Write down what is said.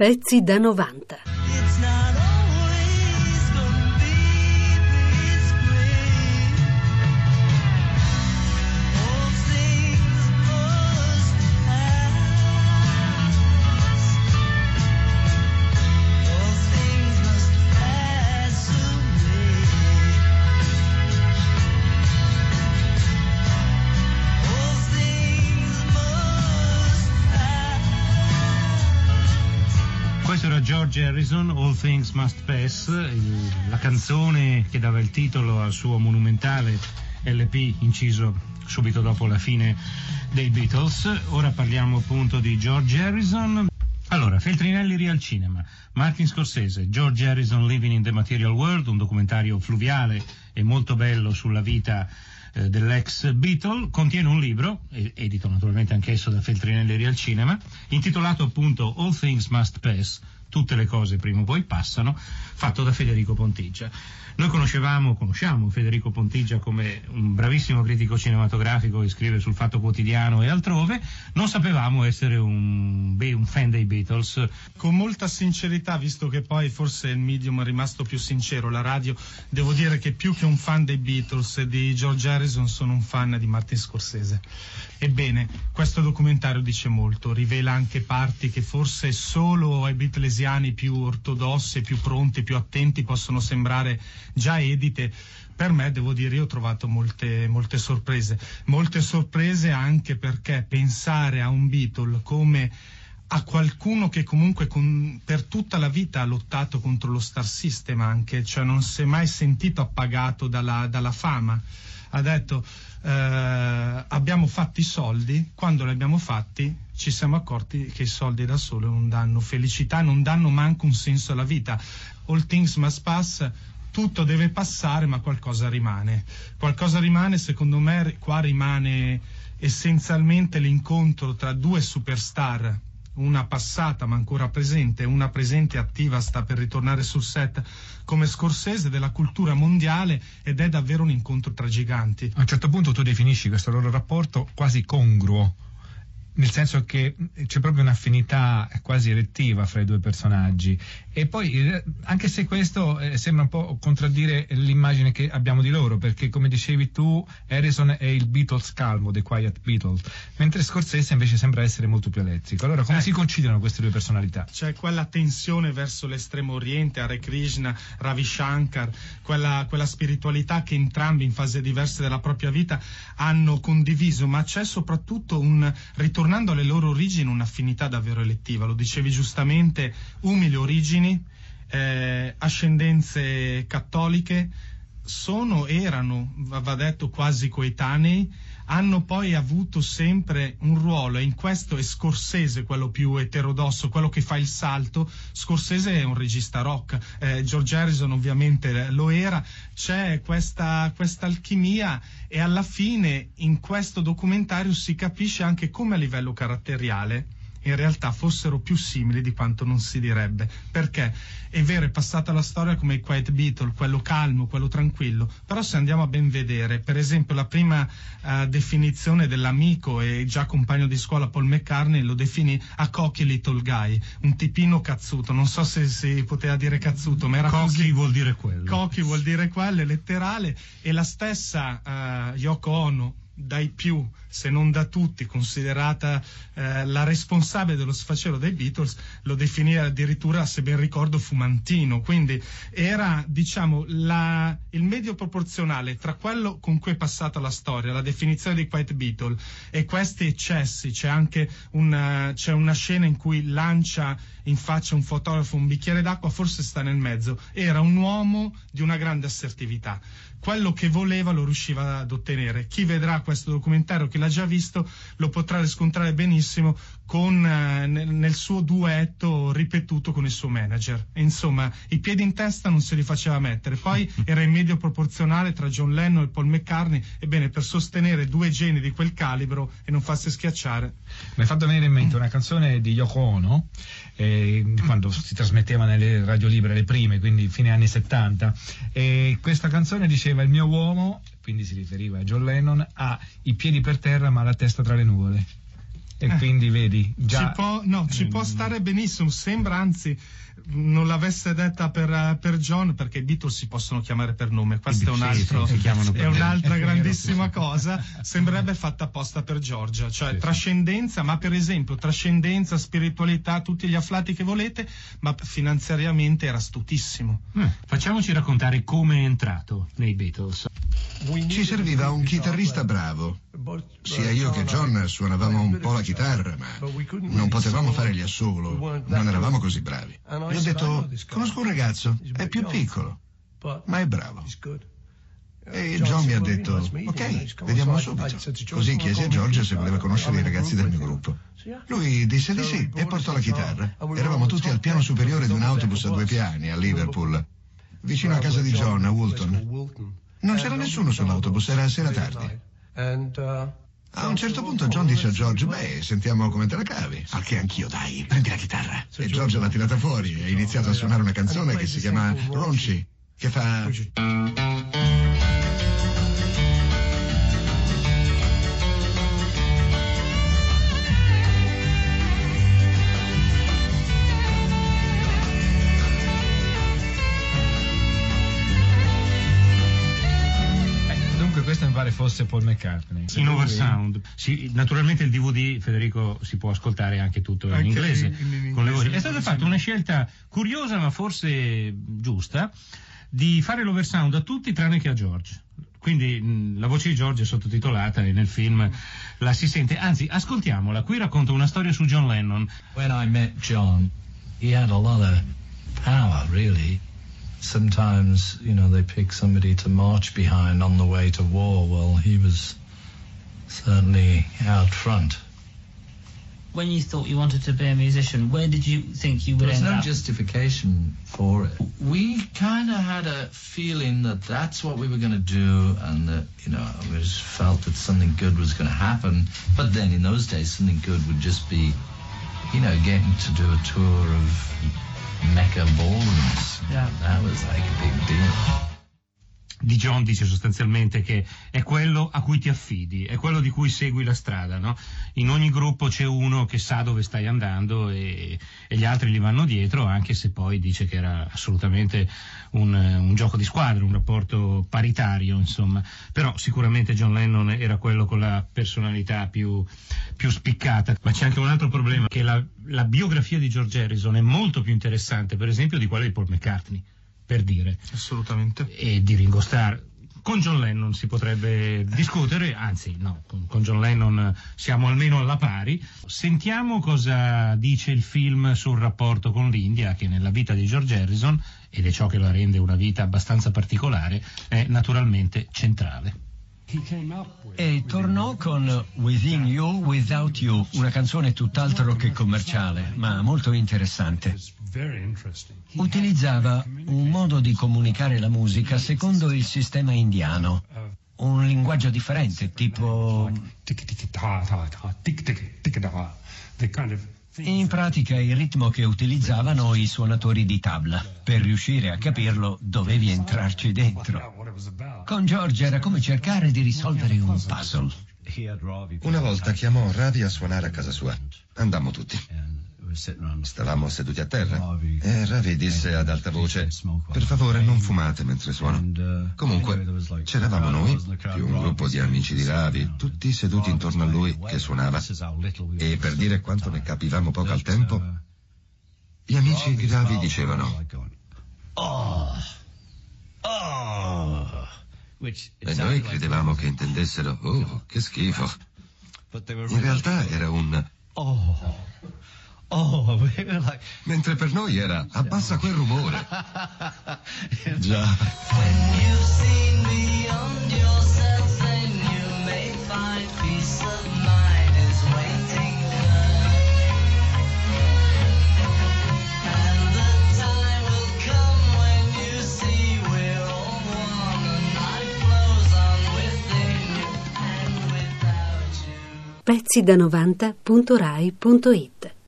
Pezzi da 90. George Harrison, All Things Must Pass, la canzone che dava il titolo al suo monumentale LP inciso subito dopo la fine dei Beatles. Ora parliamo appunto di George Harrison. Allora, Feltrinelli Real Cinema, Martin Scorsese, George Harrison Living in the Material World, un documentario fluviale e molto bello sulla vita eh, dell'ex Beatle, contiene un libro, edito naturalmente anch'esso da Feltrinelli Real Cinema, intitolato appunto All Things Must Pass, tutte le cose prima o poi passano, fatto da Federico Pontigia. Noi conoscevamo, conosciamo Federico Pontigia come un bravissimo critico cinematografico che scrive sul Fatto Quotidiano e altrove, non sapevamo essere un, beh, un fan dei Beatles. Con molta sincerità, visto che poi forse il medium è rimasto più sincero, la radio, devo dire che più che un fan dei Beatles e di George Harrison sono un fan di Martin Scorsese. Ebbene, questo documentario dice molto, rivela anche parti che forse solo ai beatlesiani più ortodossi, più pronti, più attenti possono sembrare già edite. Per me, devo dire, io ho trovato molte, molte sorprese. Molte sorprese anche perché pensare a un Beatle come a qualcuno che comunque con- per tutta la vita ha lottato contro lo star system anche, cioè non si è mai sentito appagato dalla, dalla fama. Ha detto eh, abbiamo fatto i soldi, quando li abbiamo fatti ci siamo accorti che i soldi da solo non danno felicità, non danno manco un senso alla vita. All things must pass, tutto deve passare ma qualcosa rimane. Qualcosa rimane, secondo me qua rimane essenzialmente l'incontro tra due superstar, una passata ma ancora presente, una presente attiva sta per ritornare sul set come Scorsese della cultura mondiale ed è davvero un incontro tra giganti. A un certo punto tu definisci questo loro rapporto quasi congruo, nel senso che c'è proprio un'affinità quasi elettiva fra i due personaggi. E poi, eh, anche se questo eh, sembra un po' contraddire l'immagine che abbiamo di loro, perché come dicevi tu, Harrison è il Beatles calmo, The Quiet Beatles, mentre Scorsese invece sembra essere molto più elettrico. Allora, come Eh. si conciliano queste due personalità? C'è quella tensione verso l'estremo oriente, Hare Krishna, Ravi Shankar, quella, quella spiritualità che entrambi in fasi diverse della propria vita hanno condiviso, ma c'è soprattutto un, ritornando alle loro origini, un'affinità davvero elettiva. Lo dicevi giustamente, umili origini, eh, ascendenze cattoliche, sono, erano, va detto, quasi coetanei, hanno poi avuto sempre un ruolo e in questo è Scorsese quello più eterodosso, quello che fa il salto. Scorsese è un regista rock, eh, George Harrison ovviamente lo era, c'è questa, questa alchimia e alla fine in questo documentario si capisce anche come a livello caratteriale in realtà fossero più simili di quanto non si direbbe. Perché è vero, è passata la storia come il Quiet Beatle, quello calmo, quello tranquillo, però se andiamo a ben vedere, per esempio la prima eh, definizione dell'amico e già compagno di scuola Paul McCartney lo definì a cocky little guy, un tipino cazzuto, non so se si poteva dire cazzuto, ma era Cocky così. vuol dire quello. Cocky vuol dire quello, letterale, e la stessa eh, Yoko Ono dai più, se non da tutti, considerata eh, la responsabile dello sfacelo dei Beatles, lo definì addirittura, se ben ricordo, fumantino. Quindi era, diciamo, la- il medio proporzionale tra quello con cui è passata la storia, la definizione di Quiet Beatle, e questi eccessi. C'è anche una, c'è una scena in cui lancia in faccia un fotografo un bicchiere d'acqua, forse sta nel mezzo. Era un uomo di una grande assertività quello che voleva lo riusciva ad ottenere. Chi vedrà questo documentario, chi l'ha già visto, lo potrà riscontrare benissimo con, eh, nel, suo duetto ripetuto con il suo manager. Insomma, i piedi in testa non se li faceva mettere. Poi era in medio proporzionale tra John Lennon e Paul McCartney. Ebbene, per sostenere due geni di quel calibro e non farsi schiacciare, Mi hai fatto venire in mente una canzone di Yoko Ono, eh, quando si trasmetteva nelle radio libere, le prime, quindi fine anni 70, e questa canzone diceva il mio uomo, quindi si riferiva a John Lennon, ha i piedi per terra ma la testa tra le nuvole. e eh, quindi vedi già... Ci può, no, ci può stare benissimo, sembra anzi non l'avesse detta per, per, John perché i Beatles si possono chiamare per nome questo è, un altro, sì, sì, è un'altra grandissima cosa sembrerebbe fatta apposta per Giorgia cioè sì, trascendenza ma per esempio trascendenza spiritualità tutti gli afflati che volete ma finanziariamente era astutissimo. Eh, facciamoci raccontare come è entrato nei Beatles ci serviva un chitarrista bravo sia io che John suonavamo un po' la chitarra, ma non potevamo fare gli assolo, non eravamo così bravi. Gli ho detto, conosco un ragazzo, è più piccolo, ma è bravo. E John mi ha detto, ok, vediamolo subito. Così chiesi a George se voleva conoscere i ragazzi del mio gruppo. Lui disse di sì e portò la chitarra. Eravamo tutti al piano superiore di un autobus a due piani a Liverpool, vicino a casa di John, a Woolton. Non c'era nessuno sull'autobus, era sera tardi. A un certo punto John dice a George, beh, sentiamo come te la cavi. Anche anch'io, dai, prendi la chitarra. E George l'ha tirata fuori e ha iniziato a suonare una canzone che si chiama Ronchi, che fa... pare fosse Paul McCartney. In oversound. Sì, naturalmente il DVD, Federico, si può ascoltare anche tutto in anche inglese. In, in inglese. È stata fatta una scelta curiosa ma forse giusta di fare l'oversound a tutti tranne che a George. Quindi mh, la voce di George è sottotitolata e nel film la si sente. Anzi, ascoltiamola. Qui racconta una storia su John Lennon. When I met John, he had a lot of power, really. Sometimes, you know, they pick somebody to march behind on the way to war. Well, he was certainly out front. When you thought you wanted to be a musician, where did you think you would There was no up? justification for it. We kind of had a feeling that that's what we were going to do, and that you know, we just felt that something good was going to happen. But then, in those days, something good would just be, you know, getting to do a tour of Mecca ballrooms. Yeah. Di John dice sostanzialmente che è quello a cui ti affidi, è quello di cui segui la strada. No? In ogni gruppo c'è uno che sa dove stai andando e, e, gli altri gli vanno dietro, anche se poi dice che era assolutamente un, un, gioco di squadra, un rapporto paritario, insomma. Però sicuramente John Lennon era quello con la personalità più, più spiccata. Ma c'è anche un altro problema, che la, la biografia di George Harrison è molto più interessante, per esempio, di quella di Paul McCartney per dire. Assolutamente. E di Ringo Starr. Con John Lennon si potrebbe discutere, anzi no, con, con, John Lennon siamo almeno alla pari. Sentiamo cosa dice il film sul rapporto con l'India, che nella vita di George Harrison, ed è ciò che la rende una vita abbastanza particolare, è naturalmente centrale. E tornò con Within You, Without You, una canzone tutt'altro che commerciale, ma molto interessante. Utilizzava un modo di comunicare la musica secondo il sistema indiano, un linguaggio differente, tipo... In pratica il ritmo che utilizzavano i suonatori di tabla. Per riuscire a capirlo dovevi entrarci dentro. Con George era come cercare di risolvere un puzzle. Una volta chiamò Ravi a suonare a casa sua. Andammo tutti. Stavamo seduti a terra. e Ravi disse ad alta voce. per favore non fumate mentre suono. Comunque c'eravamo noi, più un gruppo di amici di Ravi, tutti seduti intorno a lui che suonava. E per dire quanto ne capivamo poco al tempo, gli amici di Ravi dicevano Oh, oh. E noi credevamo che intendessero oh, che schifo. In realtà era un Oh. Oh, like... Mentre per noi era abbassa quel rumore. Già. pezzi da 90.rai.it